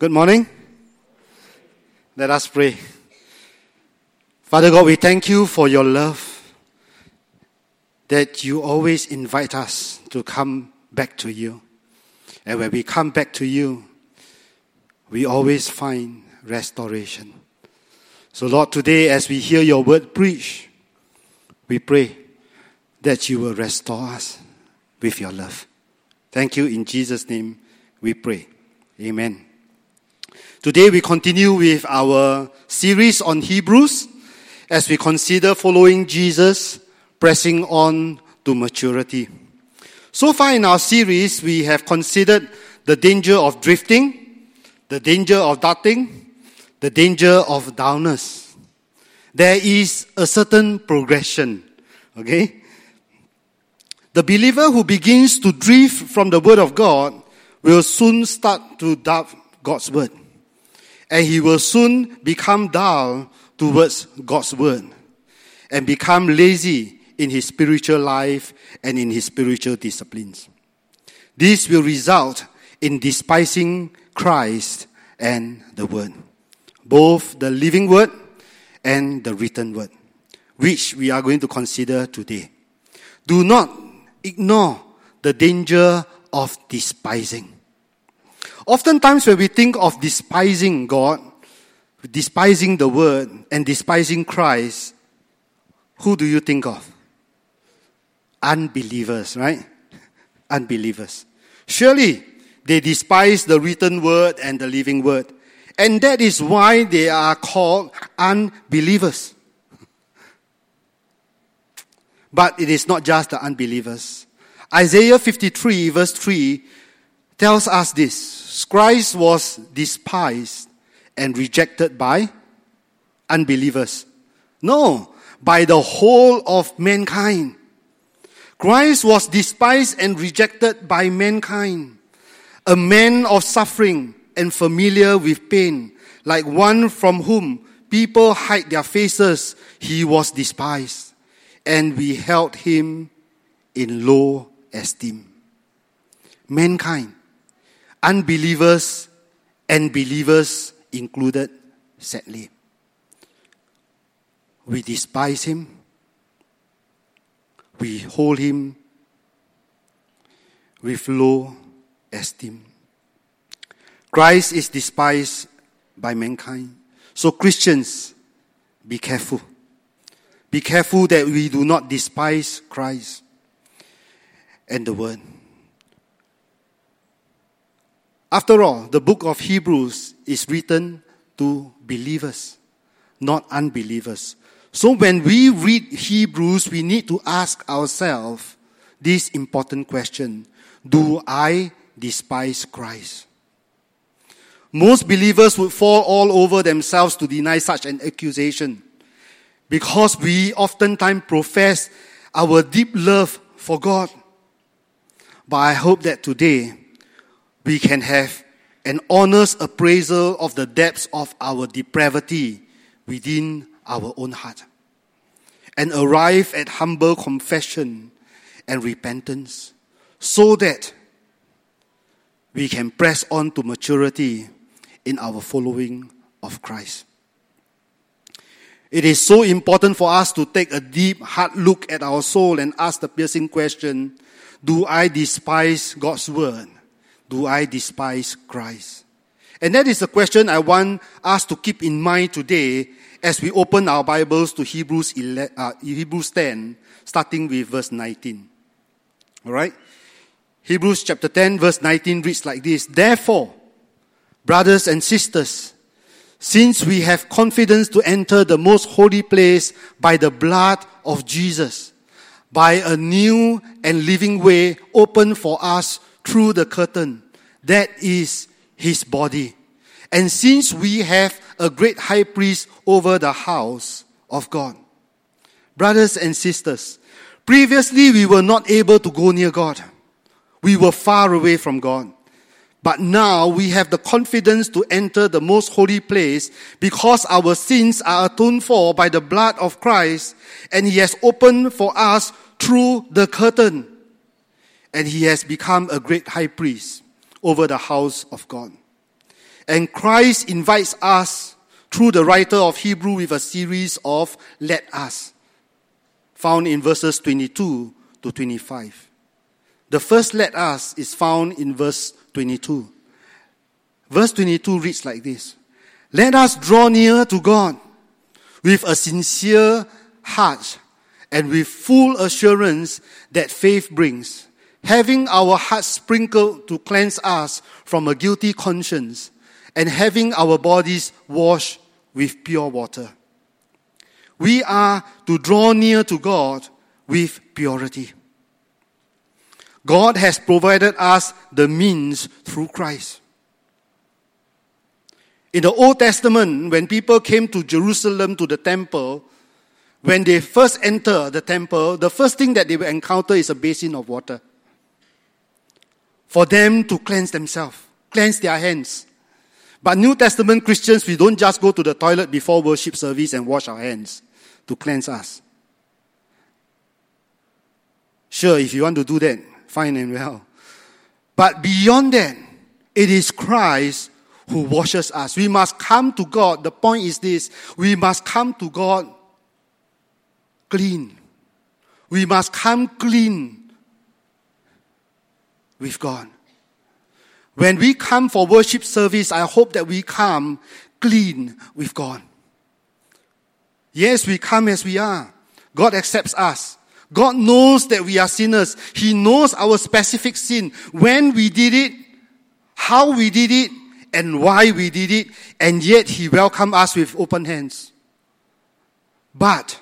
Good morning. Let us pray. Father God, we thank you for your love that you always invite us to come back to you. And when we come back to you, we always find restoration. So, Lord, today as we hear your word preached, we pray that you will restore us with your love. Thank you. In Jesus' name we pray. Amen. Today we continue with our series on Hebrews as we consider following Jesus, pressing on to maturity. So far in our series, we have considered the danger of drifting, the danger of doubting, the danger of dullness. There is a certain progression, okay? The believer who begins to drift from the Word of God will soon start to doubt God's Word and he will soon become dull towards God's word and become lazy in his spiritual life and in his spiritual disciplines. This will result in despising Christ and the word, both the living word and the written word, which we are going to consider today. Do not ignore the danger of despising. Oftentimes, when we think of despising God, despising the Word, and despising Christ, who do you think of? Unbelievers, right? Unbelievers. Surely, they despise the written Word and the living Word. And that is why they are called unbelievers. But it is not just the unbelievers. Isaiah 53 verse 3 tells us this. Christ was despised and rejected by unbelievers. No, by the whole of mankind. Christ was despised and rejected by mankind. A man of suffering and familiar with pain, like one from whom people hide their faces, he was despised. And we held him in low esteem. Mankind unbelievers and believers included, sadly. We despise him. We hold him with low esteem. Christ is despised by mankind. So, Christians, be careful. Be careful that we do not despise Christ and the Word. After all, the book of Hebrews is written to believers, not unbelievers. So when we read Hebrews, we need to ask ourselves this important question Do I despise Christ? Most believers would fall all over themselves to deny such an accusation because we oftentimes profess our deep love for God. But I hope that today we can have an honest appraisal of the depths of our depravity within our own heart and arrive at humble confession and repentance so that we can press on to maturity in our following of Christ. It is so important for us to take a deep, hard look at our soul and ask the piercing question Do I despise God's word? Do I despise Christ? And that is a question I want us to keep in mind today as we open our Bibles to Hebrews, 11, uh, Hebrews 10, starting with verse 19. Alright? Hebrews chapter 10, verse 19 reads like this Therefore, brothers and sisters, since we have confidence to enter the most holy place by the blood of Jesus, by a new and living way opened for us through the curtain. That is his body. And since we have a great high priest over the house of God, brothers and sisters, previously we were not able to go near God. We were far away from God. But now we have the confidence to enter the most holy place because our sins are atoned for by the blood of Christ and he has opened for us through the curtain and he has become a great high priest over the house of God. And Christ invites us through the writer of Hebrew with a series of let us, found in verses 22 to 25. The first let us is found in verse 22. Verse 22 reads like this Let us draw near to God with a sincere heart and with full assurance that faith brings, having our hearts sprinkled to cleanse us from a guilty conscience, and having our bodies washed with pure water. We are to draw near to God with purity. God has provided us the means through Christ. In the Old Testament, when people came to Jerusalem to the temple, when they first enter the temple, the first thing that they will encounter is a basin of water. For them to cleanse themselves, cleanse their hands. But New Testament Christians, we don't just go to the toilet before worship service and wash our hands to cleanse us. Sure, if you want to do that, fine and well. But beyond that, it is Christ who washes us. We must come to God. The point is this we must come to God clean. We must come clean with God. When we come for worship service, I hope that we come clean with God. Yes, we come as we are. God accepts us. God knows that we are sinners. He knows our specific sin, when we did it, how we did it, and why we did it, and yet He welcomed us with open hands. But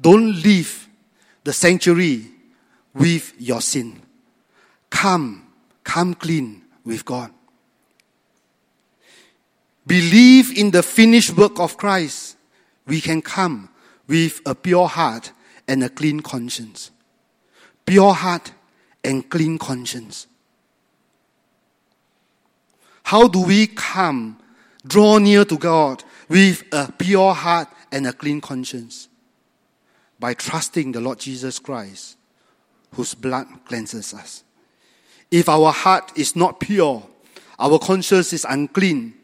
don't leave the sanctuary with your sin. Come, come clean with God. Believe in the finished work of Christ. We can come with a pure heart and a clean conscience. Pure heart and clean conscience. How do we come, draw near to God with a pure heart and a clean conscience? By trusting the Lord Jesus Christ, whose blood cleanses us. If our heart is not pure, our conscience is unclean,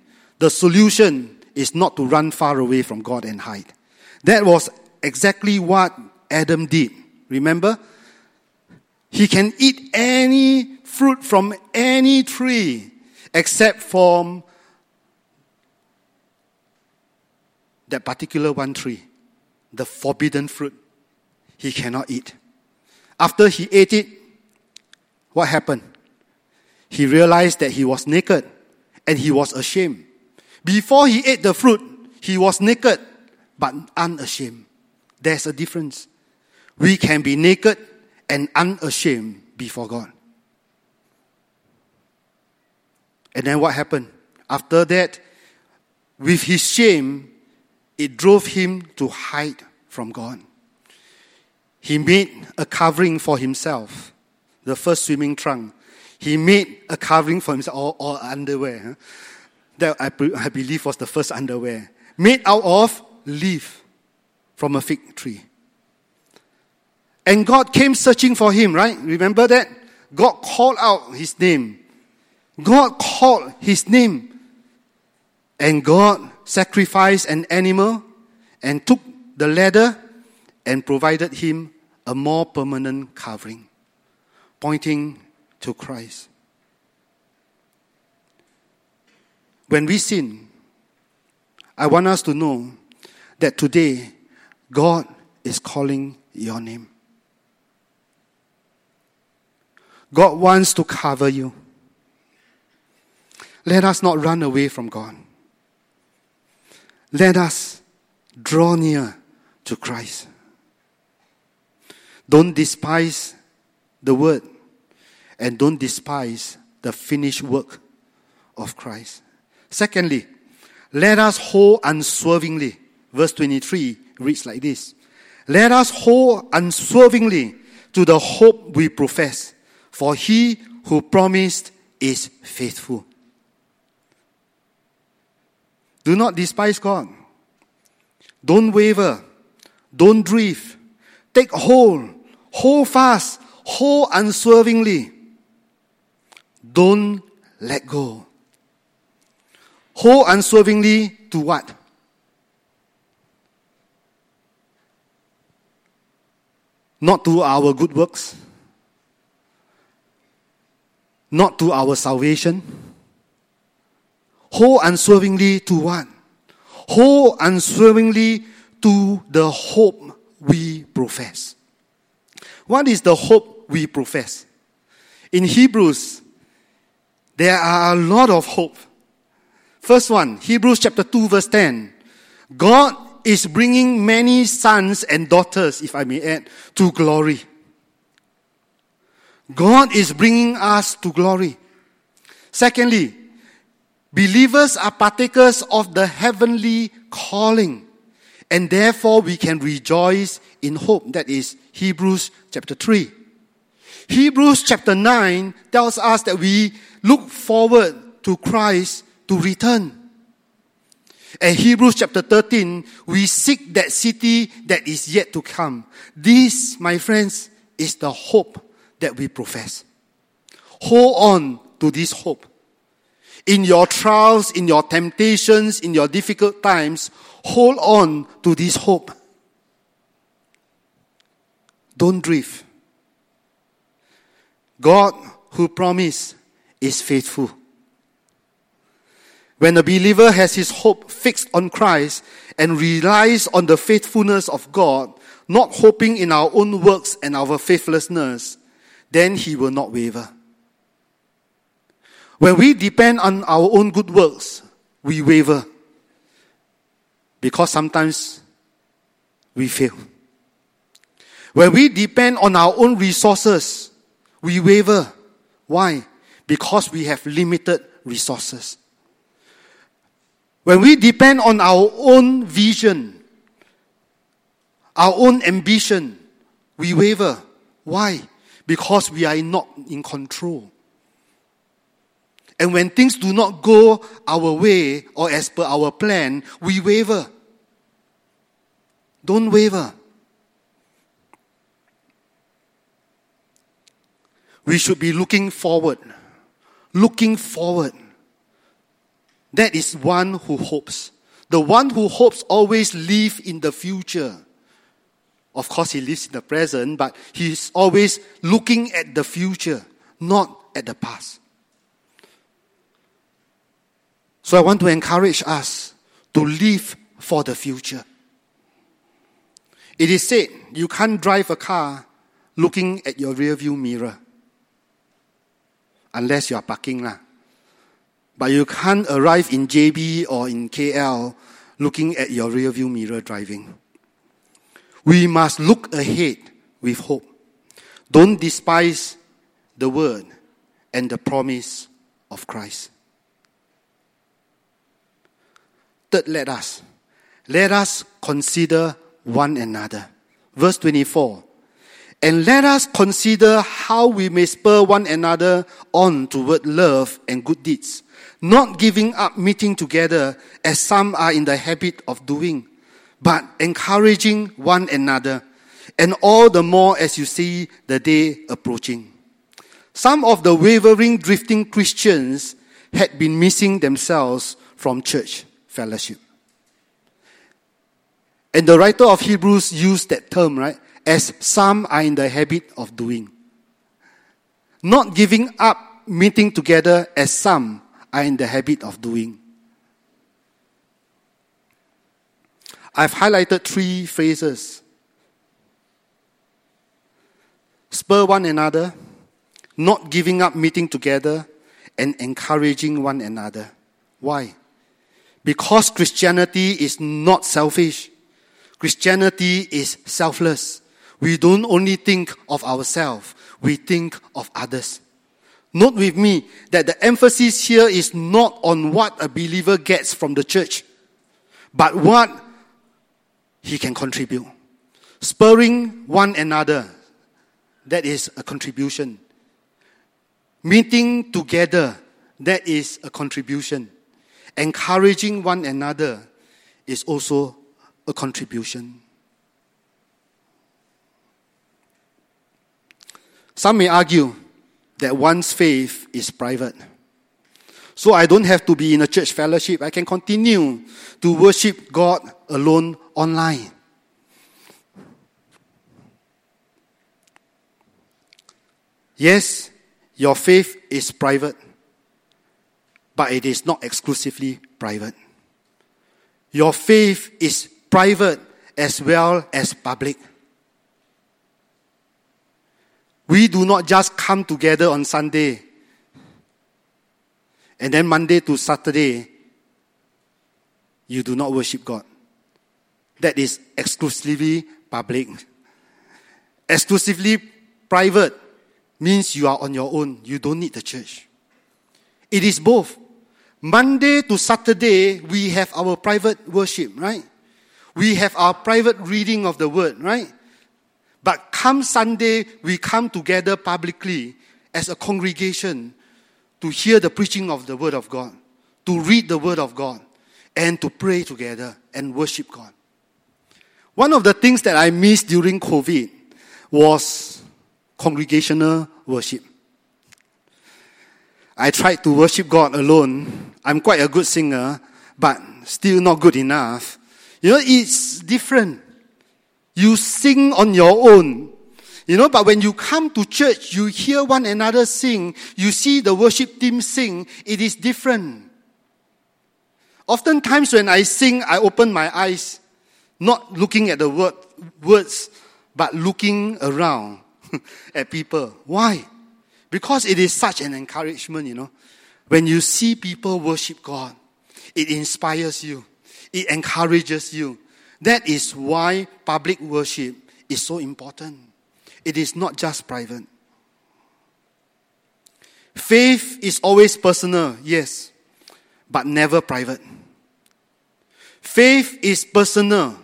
the solution is not to run far away from God and hide. That was exactly what Adam did. Remember? He can eat any fruit from any tree except from that particular one tree, the forbidden fruit. He cannot eat. After he ate it, what happened? He realized that he was naked and he was ashamed. Before he ate the fruit, he was naked but unashamed. There's a difference. We can be naked and unashamed before God. And then what happened? After that, with his shame, it drove him to hide from God. He made a covering for himself, the first swimming trunk. He made a covering for himself, or, or underwear. Huh? That I, I believe was the first underwear. Made out of leaf from a fig tree. And God came searching for him, right? Remember that? God called out his name. God called his name. And God sacrificed an animal and took the ladder and provided him a more permanent covering, pointing to Christ. When we sin, I want us to know that today God is calling your name. God wants to cover you. Let us not run away from God. Let us draw near to Christ. Don't despise the word and don't despise the finished work of Christ. Secondly, let us hold unswervingly. Verse 23 reads like this Let us hold unswervingly to the hope we profess, for he who promised is faithful. Do not despise God. Don't waver. Don't drift. Take hold. Hold fast. Hold unswervingly. Don't let go. Hold unswervingly to what? Not to our good works, not to our salvation. Hold unswervingly to what? Hold unswervingly to the hope we profess. What is the hope we profess? In Hebrews, there are a lot of hope. First one, Hebrews chapter 2 verse 10. God is bringing many sons and daughters, if I may add, to glory. God is bringing us to glory. Secondly, believers are partakers of the heavenly calling, and therefore we can rejoice in hope. That is Hebrews chapter 3. Hebrews chapter 9 tells us that we look forward to Christ to return. And Hebrews chapter 13, we seek that city that is yet to come. This, my friends, is the hope that we profess. Hold on to this hope. In your trials, in your temptations, in your difficult times, hold on to this hope. Don't drift. God who promised is faithful. When a believer has his hope fixed on Christ and relies on the faithfulness of God, not hoping in our own works and our faithlessness, then he will not waver. When we depend on our own good works, we waver. Because sometimes we fail. When we depend on our own resources, we waver. Why? Because we have limited resources. When we depend on our own vision, our own ambition, we waver. Why? Because we are not in control. And when things do not go our way or as per our plan, we waver. Don't waver. We should be looking forward. Looking forward. That is one who hopes. The one who hopes always live in the future. Of course, he lives in the present, but he's always looking at the future, not at the past. So I want to encourage us to live for the future. It is said you can't drive a car looking at your rearview mirror unless you are parking lah. But you can't arrive in JB or in KL looking at your rearview mirror driving. We must look ahead with hope. Don't despise the word and the promise of Christ. Third, let us. Let us consider one another. Verse 24. And let us consider how we may spur one another on toward love and good deeds not giving up meeting together as some are in the habit of doing, but encouraging one another, and all the more as you see the day approaching. Some of the wavering, drifting Christians had been missing themselves from church fellowship. And the writer of Hebrews used that term, right? As some are in the habit of doing. Not giving up meeting together as some are in the habit of doing. I've highlighted three phrases spur one another, not giving up meeting together, and encouraging one another. Why? Because Christianity is not selfish. Christianity is selfless. We don't only think of ourselves, we think of others. Note with me that the emphasis here is not on what a believer gets from the church, but what he can contribute. Spurring one another, that is a contribution. Meeting together, that is a contribution. Encouraging one another is also a contribution. Some may argue that one's faith is private. So I don't have to be in a church fellowship. I can continue to worship God alone online. Yes, your faith is private, but it is not exclusively private. Your faith is private as well as public. We do not just come together on Sunday and then Monday to Saturday, you do not worship God. That is exclusively public. Exclusively private means you are on your own. You don't need the church. It is both. Monday to Saturday, we have our private worship, right? We have our private reading of the word, right? But come Sunday, we come together publicly as a congregation to hear the preaching of the word of God, to read the word of God, and to pray together and worship God. One of the things that I missed during COVID was congregational worship. I tried to worship God alone. I'm quite a good singer, but still not good enough. You know, it's different. You sing on your own. You know, but when you come to church, you hear one another sing, you see the worship team sing, it is different. Oftentimes when I sing, I open my eyes, not looking at the word, words, but looking around at people. Why? Because it is such an encouragement, you know. When you see people worship God, it inspires you. It encourages you. That is why public worship is so important. It is not just private. Faith is always personal, yes, but never private. Faith is personal.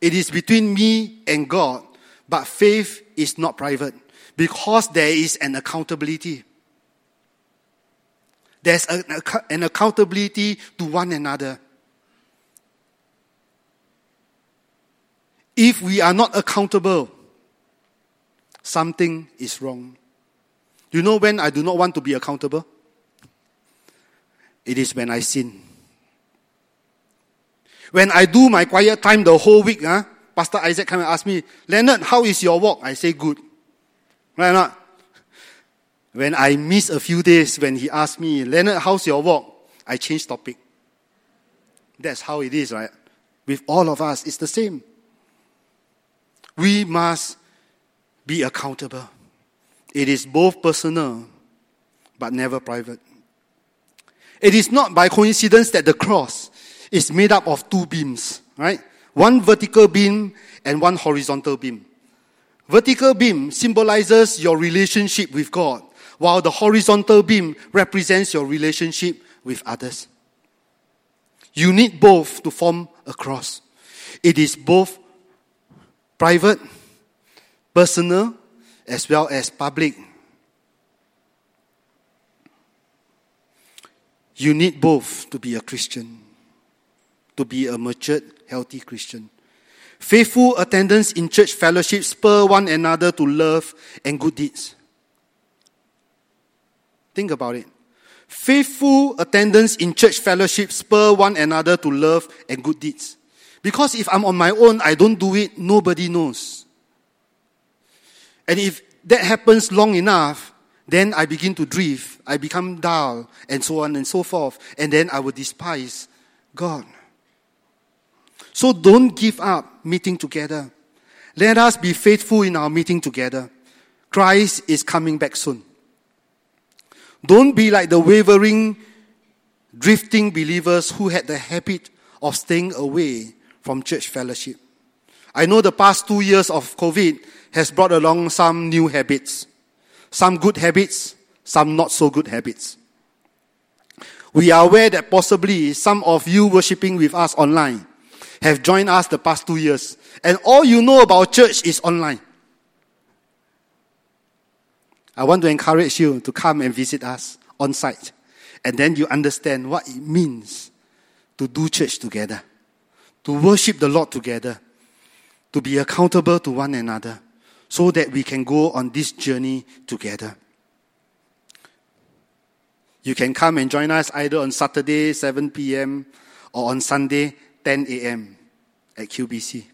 It is between me and God, but faith is not private because there is an accountability. There's an accountability to one another. If we are not accountable, something is wrong. You know when I do not want to be accountable? It is when I sin. When I do my quiet time the whole week, huh, Pastor Isaac come and ask me, Leonard, how is your walk? I say good. Right not? When I miss a few days, when he asks me, Leonard, how's your walk? I change topic. That's how it is, right? With all of us, it's the same. We must be accountable. It is both personal, but never private. It is not by coincidence that the cross is made up of two beams, right? One vertical beam and one horizontal beam. Vertical beam symbolizes your relationship with God, while the horizontal beam represents your relationship with others. You need both to form a cross. It is both private, personal, as well as public. You need both to be a Christian, to be a matured, healthy Christian. Faithful attendance in church fellowship spur one another to love and good deeds. Think about it. Faithful attendance in church fellowship spur one another to love and good deeds. Because if I'm on my own, I don't do it, nobody knows. And if that happens long enough, then I begin to drift, I become dull, and so on and so forth, and then I will despise God. So don't give up meeting together. Let us be faithful in our meeting together. Christ is coming back soon. Don't be like the wavering, drifting believers who had the habit of staying away from church fellowship. I know the past two years of COVID has brought along some new habits, some good habits, some not so good habits. We are aware that possibly some of you worshiping with us online have joined us the past two years, and all you know about church is online. I want to encourage you to come and visit us on site, and then you understand what it means to do church together, to worship the Lord together, to be accountable to one another, so that we can go on this journey together. You can come and join us either on Saturday, 7 p.m., or on Sunday, 10 a.m. at QBC.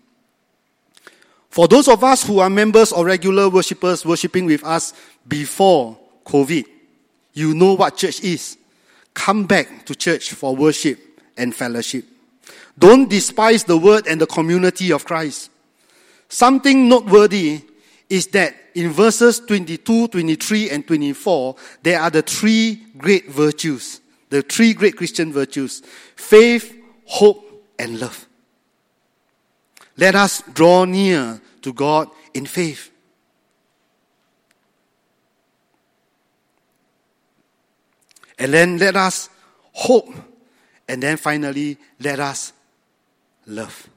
For those of us who are members or regular worshippers worshiping with us before COVID, you know what church is. Come back to church for worship and fellowship. Don't despise the word and the community of Christ. Something noteworthy is that in verses 22, 23, and 24, there are the three great virtues, the three great Christian virtues faith, hope, and love. Let us draw near to God in faith. And then let us hope. And then finally, let us love.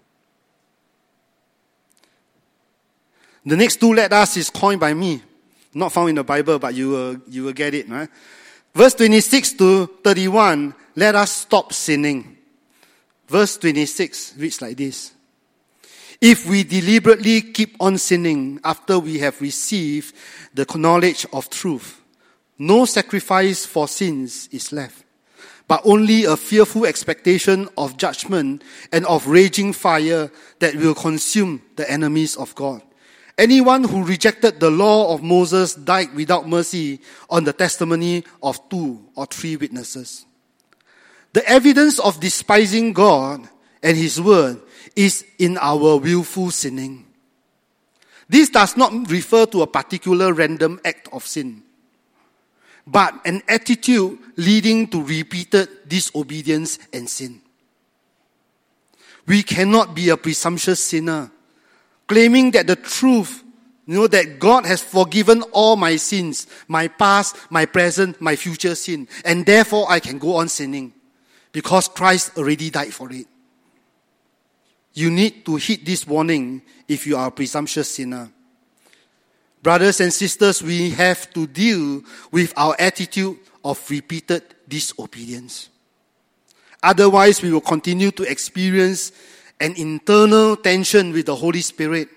The next two let us is coined by me. Not found in the Bible, but you will, you will get it, right? Verse 26 to 31, let us stop sinning. Verse 26 reads like this. If we deliberately keep on sinning after we have received the knowledge of truth, no sacrifice for sins is left, but only a fearful expectation of judgment and of raging fire that will consume the enemies of God. Anyone who rejected the law of Moses died without mercy on the testimony of two or three witnesses. The evidence of despising God and His word is in our willful sinning. This does not refer to a particular random act of sin, but an attitude leading to repeated disobedience and sin. We cannot be a presumptuous sinner claiming that the truth, you know, that God has forgiven all my sins, my past, my present, my future sin, and therefore I can go on sinning because Christ already died for it. You need to heed this warning if you are a presumptuous sinner. Brothers and sisters, we have to deal with our attitude of repeated disobedience. Otherwise, we will continue to experience an internal tension with the Holy Spirit.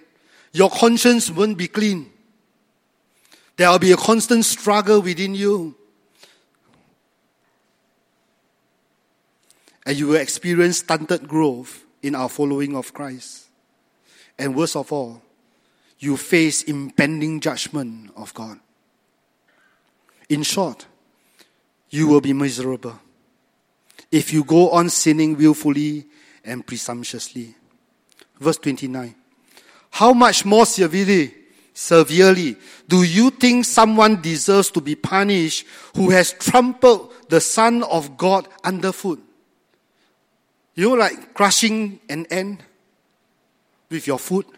Your conscience won't be clean. There will be a constant struggle within you. And you will experience stunted growth in our following of Christ. And worst of all, you face impending judgment of God. In short, you will be miserable if you go on sinning willfully and presumptuously. Verse 29. How much more severely, severely do you think someone deserves to be punished who has trampled the Son of God underfoot? You know, like crushing an ant with your foot?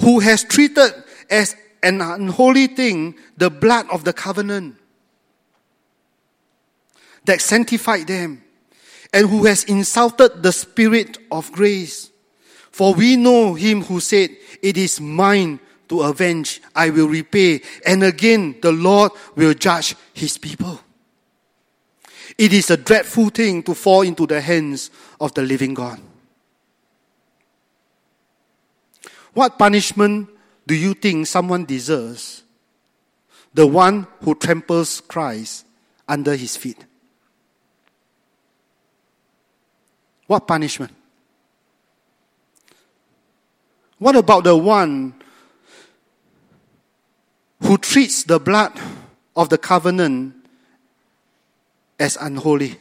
Who has treated as an unholy thing the blood of the covenant that sanctified them and who has insulted the Spirit of grace. For we know him who said, It is mine to avenge, I will repay. And again, the Lord will judge his people. It is a dreadful thing to fall into the hands of the living God. What punishment do you think someone deserves? The one who tramples Christ under his feet. What punishment? What about the one who treats the blood of the covenant as unholy?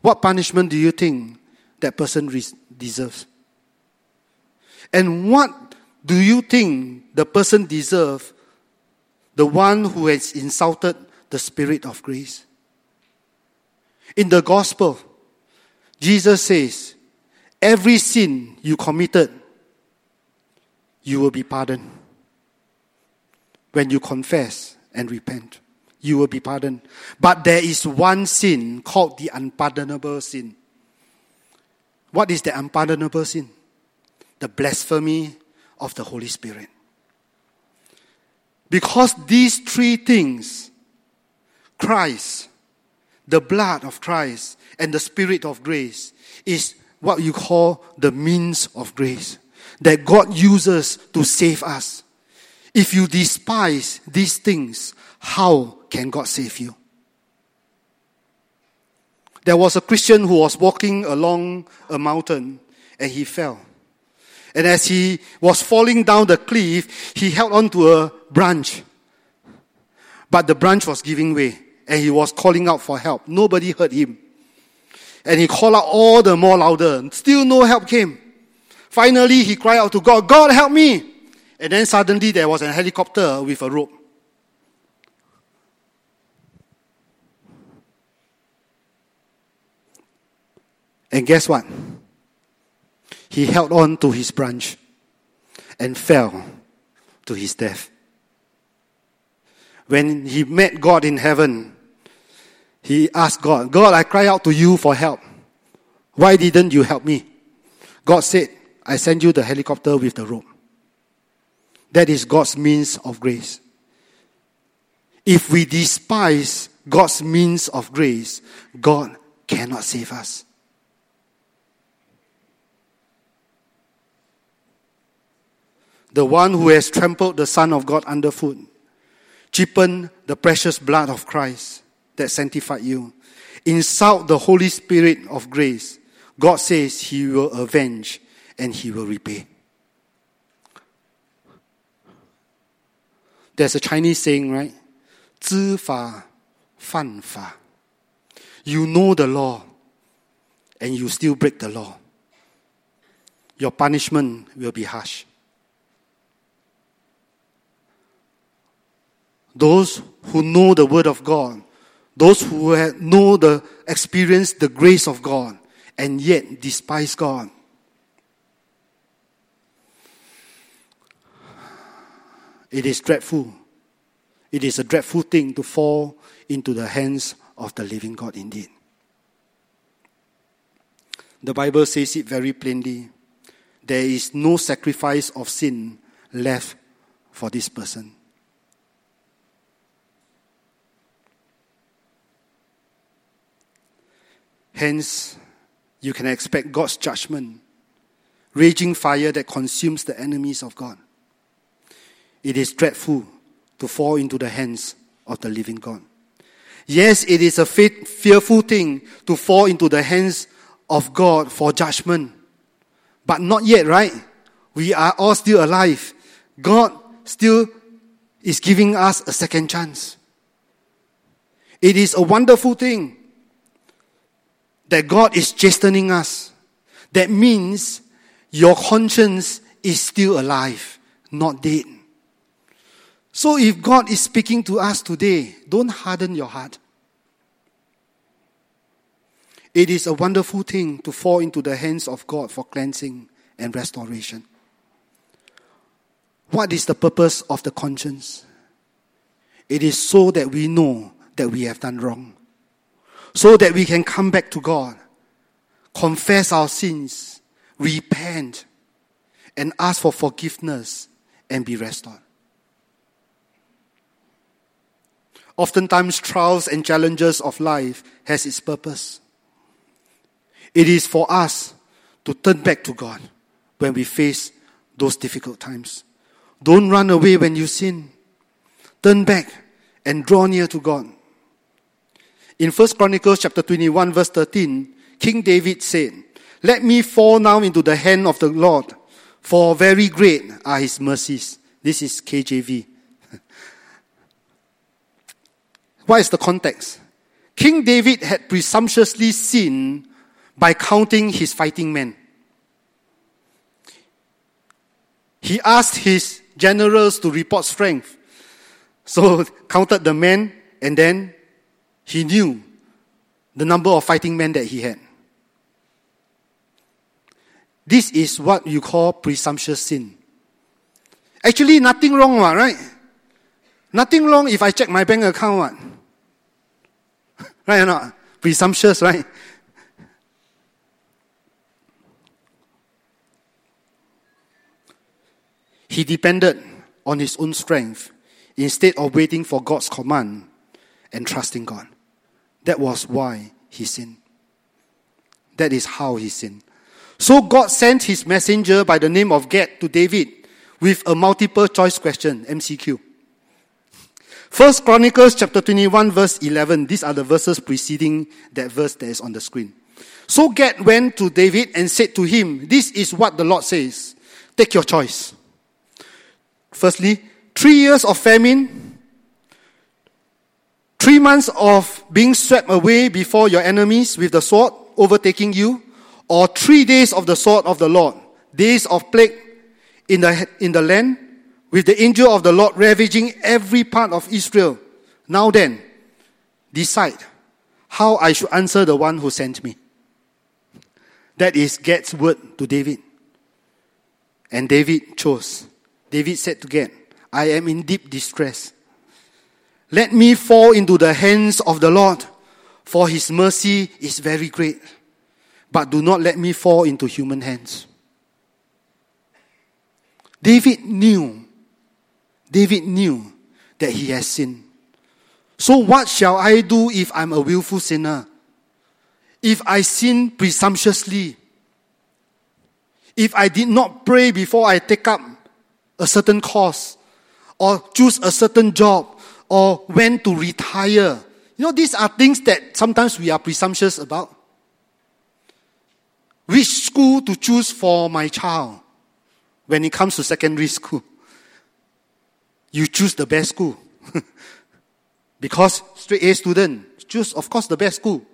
What punishment do you think that person deserves? And what do you think the person deserves? The one who has insulted the Spirit of grace. In the gospel, Jesus says, every sin you committed, you will be pardoned. When you confess and repent, you will be pardoned. But there is one sin called the unpardonable sin. What is the unpardonable sin? The blasphemy of the Holy Spirit. Because these three things, Christ, the blood of Christ, and the Spirit of grace is what you call the means of grace that God uses to save us. If you despise these things, how can God save you? There was a Christian who was walking along a mountain and he fell. And as he was falling down the cliff, he held on to a branch. But the branch was giving way and he was calling out for help. Nobody heard him. And he called out all the more louder. Still no help came. Finally, he cried out to God, God help me. And then suddenly there was a helicopter with a rope. And guess what? He held on to his branch and fell to his death. When he met God in heaven, he asked God, God, I cry out to you for help. Why didn't you help me? God said, I sent you the helicopter with the rope. That is God's means of grace. If we despise God's means of grace, God cannot save us. the one who has trampled the Son of God underfoot, cheapened the precious blood of Christ that sanctified you, insult the Holy Spirit of grace, God says He will avenge and He will repay. There's a Chinese saying, right? 知法犯法. You know the law and you still break the law. Your punishment will be harsh. Those who know the Word of God, those who know the experience the grace of God, and yet despise God. It is dreadful. It is a dreadful thing to fall into the hands of the living God indeed. The Bible says it very plainly. There is no sacrifice of sin left for this person. Hence, you can expect God's judgment, raging fire that consumes the enemies of God. It is dreadful to fall into the hands of the living God. Yes, it is a fearful thing to fall into the hands of God for judgment. But not yet, right? We are all still alive. God still is giving us a second chance. It is a wonderful thing that God is chastening us, that means your conscience is still alive, not dead. So if God is speaking to us today, don't harden your heart. It is a wonderful thing to fall into the hands of God for cleansing and restoration. What is the purpose of the conscience? It is so that we know that we have done wrong so that we can come back to God, confess our sins, repent, and ask for forgiveness and be restored. Oftentimes, trials and challenges of life has its purpose. It is for us to turn back to God when we face those difficult times. Don't run away when you sin. Turn back and draw near to God. In 1 Chronicles chapter 21 verse 13, King David said, Let me fall now into the hand of the Lord, for very great are his mercies. This is KJV. what is the context? King David had presumptuously sinned by counting his fighting men. He asked his generals to report strength. So counted the men and then he knew the number of fighting men that he had. This is what you call presumptuous sin. Actually, nothing wrong, right? Nothing wrong if I check my bank account, what? right or not? Presumptuous, right? He depended on his own strength instead of waiting for God's command and trusting God. That was why he sinned. That is how he sinned. So God sent his messenger by the name of Gad to David with a multiple choice question, MCQ. First Chronicles chapter 21 verse 11. These are the verses preceding that verse that is on the screen. So Gad went to David and said to him, This is what the Lord says. Take your choice. Firstly, three years of famine, three months of being swept away before your enemies with the sword overtaking you, or three days of the sword of the Lord, days of plague in the, in the land, with the angel of the Lord ravaging every part of Israel. Now then, decide how I should answer the one who sent me. That is Gad's word to David. And David chose. David said to Gad, I am in deep distress. Let me fall into the hands of the Lord, for his mercy is very great. But do not let me fall into human hands. David knew, David knew that he has sinned. So what shall I do if I'm a willful sinner? If I sin presumptuously? If I did not pray before I take up a certain course, or choose a certain job, or when to retire. You know, these are things that sometimes we are presumptuous about. Which school to choose for my child when it comes to secondary school? You choose the best school. because straight A student, choose, of course, the best school.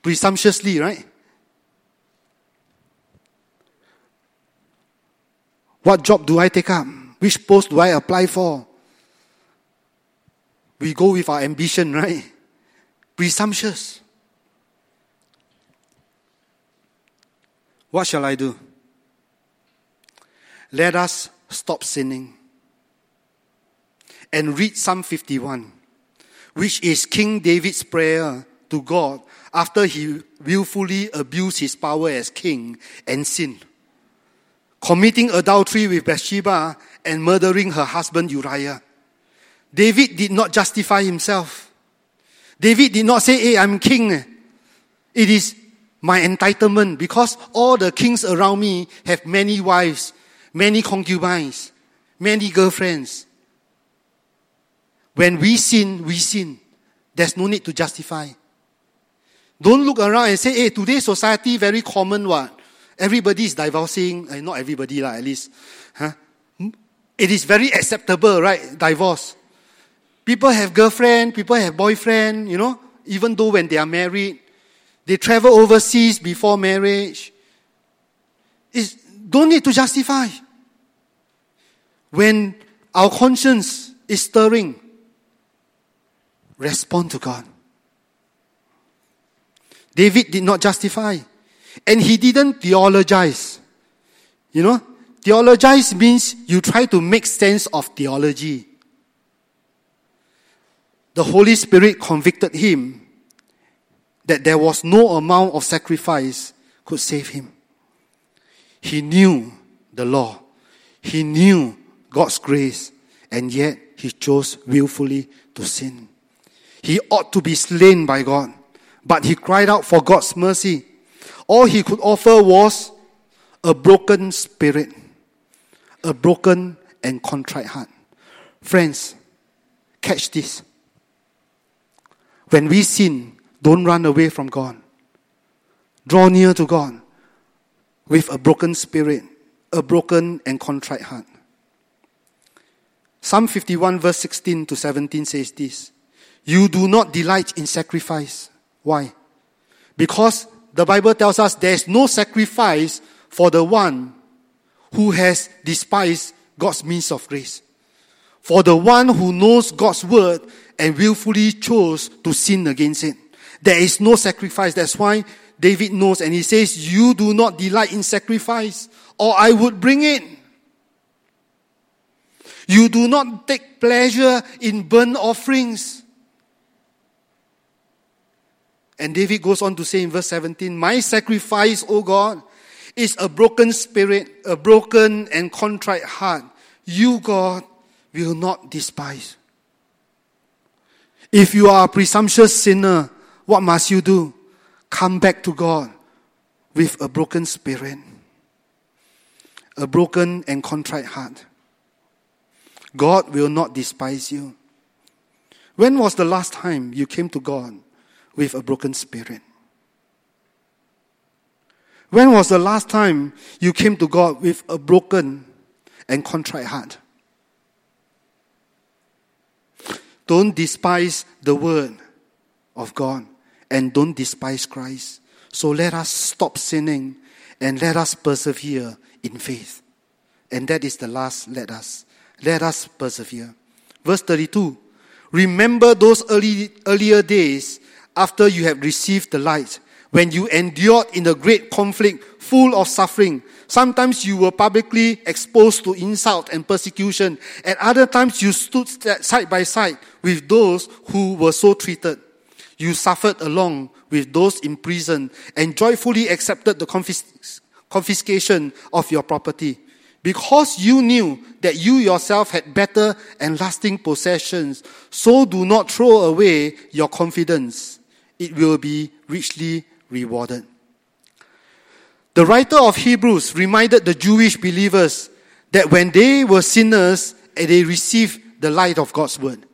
Presumptuously, right? What job do I take up? Which post do I apply for? We go with our ambition, right? Presumptuous. What shall I do? Let us stop sinning and read Psalm 51, which is King David's prayer to God after he willfully abused his power as king and sinned committing adultery with Bathsheba and murdering her husband Uriah. David did not justify himself. David did not say, Hey, I'm king. It is my entitlement because all the kings around me have many wives, many concubines, many girlfriends. When we sin, we sin. There's no need to justify. Don't look around and say, hey, today's society very common what? Everybody is divorcing, uh, not everybody lah, at least. Huh? It is very acceptable, right? Divorce. People have girlfriend, people have boyfriend, you know, even though when they are married, they travel overseas before marriage. It's, don't need to justify. When our conscience is stirring, respond to God. David did not justify. And he didn't theologize. You know, theologize means you try to make sense of theology. The Holy Spirit convicted him that there was no amount of sacrifice could save him. He knew the law. He knew God's grace, and yet he chose willfully to sin. He ought to be slain by God, but he cried out for God's mercy. All he could offer was a broken spirit, a broken and contrite heart. Friends, catch this. When we sin, don't run away from God. Draw near to God with a broken spirit, a broken and contrite heart. Psalm 51, verse 16 to 17 says this You do not delight in sacrifice. Why? Because the Bible tells us there's no sacrifice for the one who has despised God's means of grace. For the one who knows God's word and willfully chose to sin against it. There is no sacrifice. That's why David knows and he says, You do not delight in sacrifice, or I would bring it. You do not take pleasure in burnt offerings. And David goes on to say in verse 17, My sacrifice, O God, is a broken spirit, a broken and contrite heart. You, God, will not despise. If you are a presumptuous sinner, what must you do? Come back to God with a broken spirit, a broken and contrite heart. God will not despise you. When was the last time you came to God with a broken spirit? When was the last time you came to God with a broken and contrite heart? Don't despise the word of God and don't despise Christ. So let us stop sinning and let us persevere in faith. And that is the last let us. Let us persevere. Verse 32. Remember those early, earlier days after you have received the light, when you endured in a great conflict full of suffering. Sometimes you were publicly exposed to insult and persecution. At other times you stood side by side with those who were so treated. You suffered along with those in prison and joyfully accepted the confis- confiscation of your property. Because you knew that you yourself had better and lasting possessions, so do not throw away your confidence. It will be richly rewarded. The writer of Hebrews reminded the Jewish believers that when they were sinners, eh, they received the light of God's word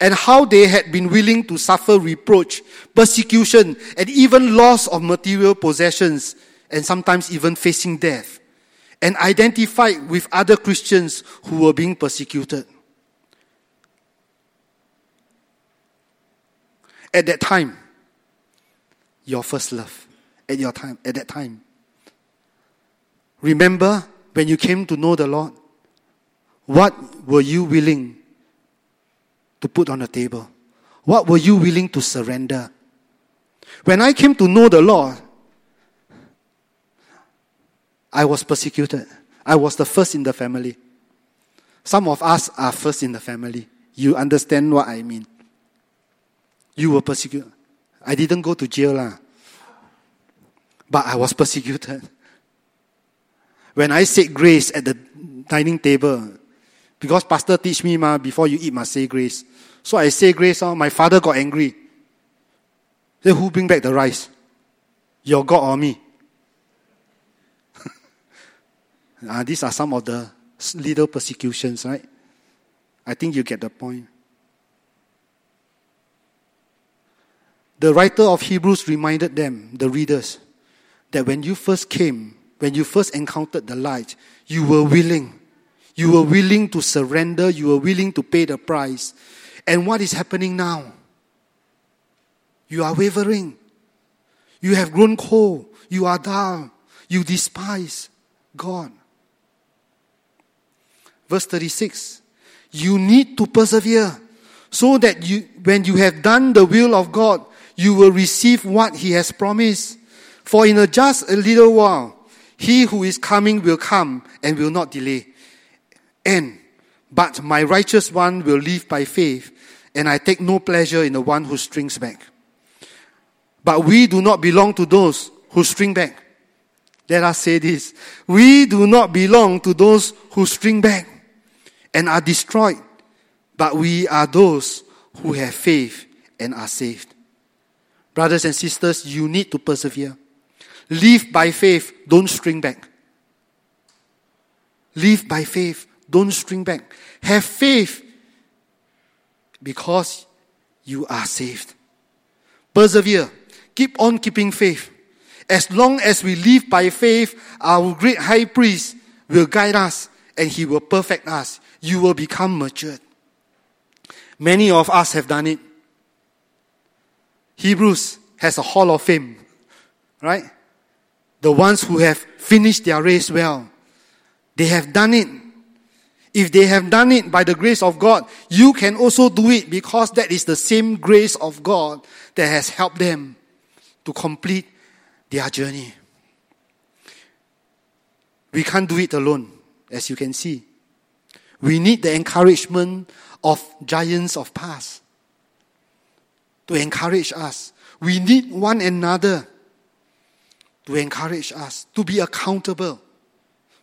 and how they had been willing to suffer reproach, persecution, and even loss of material possessions, and sometimes even facing death, and identified with other Christians who were being persecuted. At that time, your first love, at your time, at that time. Remember when you came to know the Lord? What were you willing to put on the table? What were you willing to surrender? When I came to know the Lord, I was persecuted. I was the first in the family. Some of us are first in the family. You understand what I mean? You were persecuted. I didn't go to jail, lah. but I was persecuted. When I said grace at the dining table, because pastor teach me, ma, before you eat must say grace. So I say grace, oh, my father got angry. Say, who bring back the rice? Your God or me? uh, these are some of the little persecutions, right? I think you get the point. The writer of Hebrews reminded them, the readers, that when you first came, when you first encountered the light, you were willing you were willing to surrender. You were willing to pay the price. And what is happening now? You are wavering. You have grown cold. You are dull. You despise God. Verse 36 You need to persevere so that you, when you have done the will of God, you will receive what He has promised. For in a just a little while, He who is coming will come and will not delay end. But my righteous one will live by faith, and I take no pleasure in the one who strings back. But we do not belong to those who string back. Let us say this. We do not belong to those who string back and are destroyed, but we are those who have faith and are saved. Brothers and sisters, you need to persevere. Live by faith, don't string back. Live by faith, don't string back. Have faith because you are saved. Persevere. Keep on keeping faith. As long as we live by faith, our great high priest will guide us and he will perfect us. You will become matured. Many of us have done it. Hebrews has a hall of fame, right? The ones who have finished their race well, they have done it if they have done it by the grace of God, you can also do it because that is the same grace of God that has helped them to complete their journey. We can't do it alone, as you can see. We need the encouragement of giants of past to encourage us. We need one another to encourage us, to be accountable,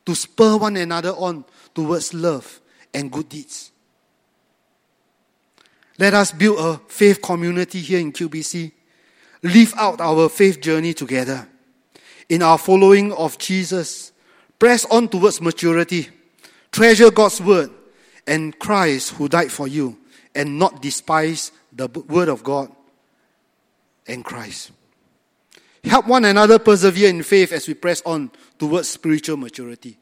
to spur one another on towards love and good deeds. Let us build a faith community here in QBC. Live out our faith journey together. In our following of Jesus, press on towards maturity. Treasure God's word and Christ who died for you and not despise the word of God and Christ. Help one another persevere in faith as we press on towards spiritual maturity.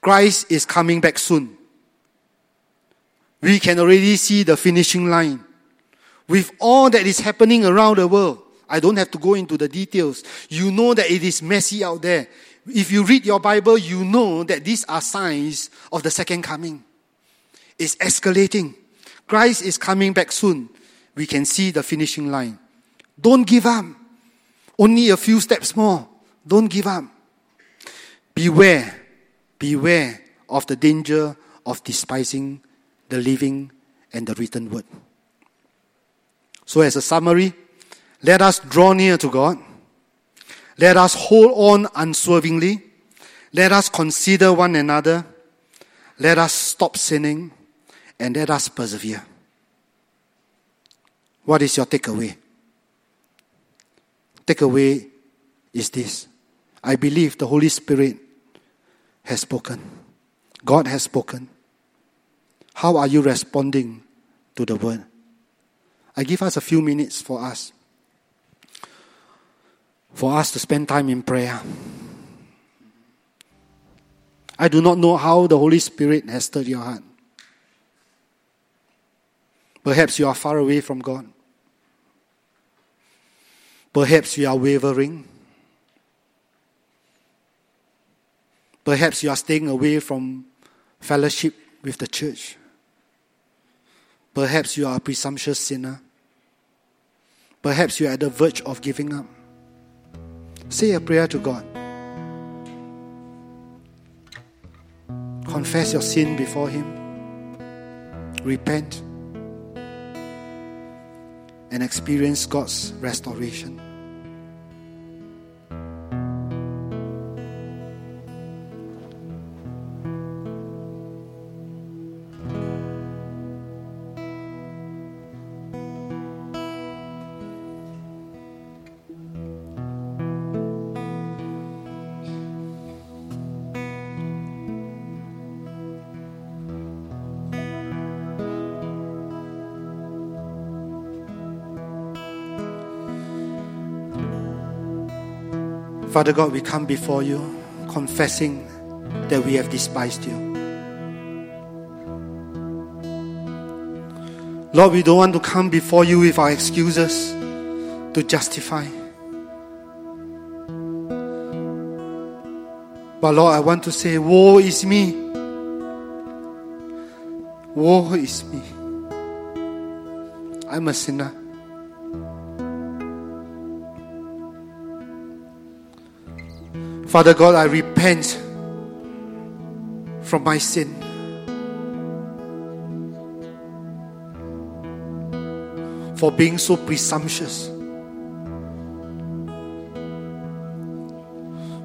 Christ is coming back soon. We can already see the finishing line. With all that is happening around the world, I don't have to go into the details. You know that it is messy out there. If you read your Bible, you know that these are signs of the second coming. It's escalating. Christ is coming back soon. We can see the finishing line. Don't give up. Only a few steps more. Don't give up. Beware, beware of the danger of despising the living and the written word. So, as a summary, let us draw near to God. Let us hold on unswervingly. Let us consider one another. Let us stop sinning and let us persevere. What is your takeaway? Takeaway is this I believe the Holy Spirit has spoken. God has spoken. How are you responding to the word? I give us a few minutes for us. For us to spend time in prayer. I do not know how the Holy Spirit has stirred your heart. Perhaps you are far away from God. Perhaps you are wavering. Perhaps you are staying away from fellowship with the church. Perhaps you are a presumptuous sinner. Perhaps you are at the verge of giving up. Say a prayer to God. Confess your sin before Him. Repent and experience God's restoration. Father God, we come before you confessing that we have despised you. Lord, we don't want to come before you with our excuses to justify. But Lord, I want to say, Woe is me. Woe is me. I'm a sinner. Father God, I repent from my sin. For being so presumptuous.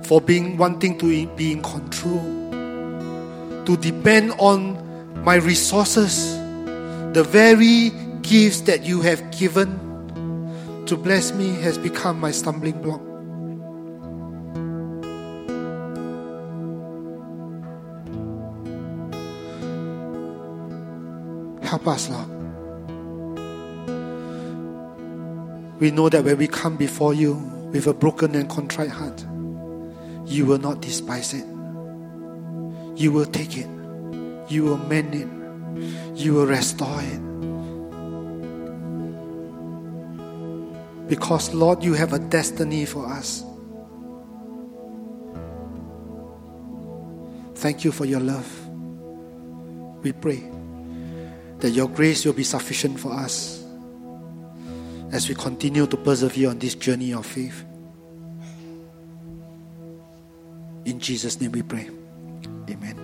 For being wanting to be in control. To depend on my resources. The very gifts that you have given to bless me has become my stumbling block. Us, Lord. We know that when we come before you with a broken and contrite heart, you will not despise it. You will take it. You will mend it. You will restore it. Because, Lord, you have a destiny for us. Thank you for your love. We pray that your grace will be sufficient for us as we continue to persevere on this journey of faith. In Jesus' name we pray. Amen.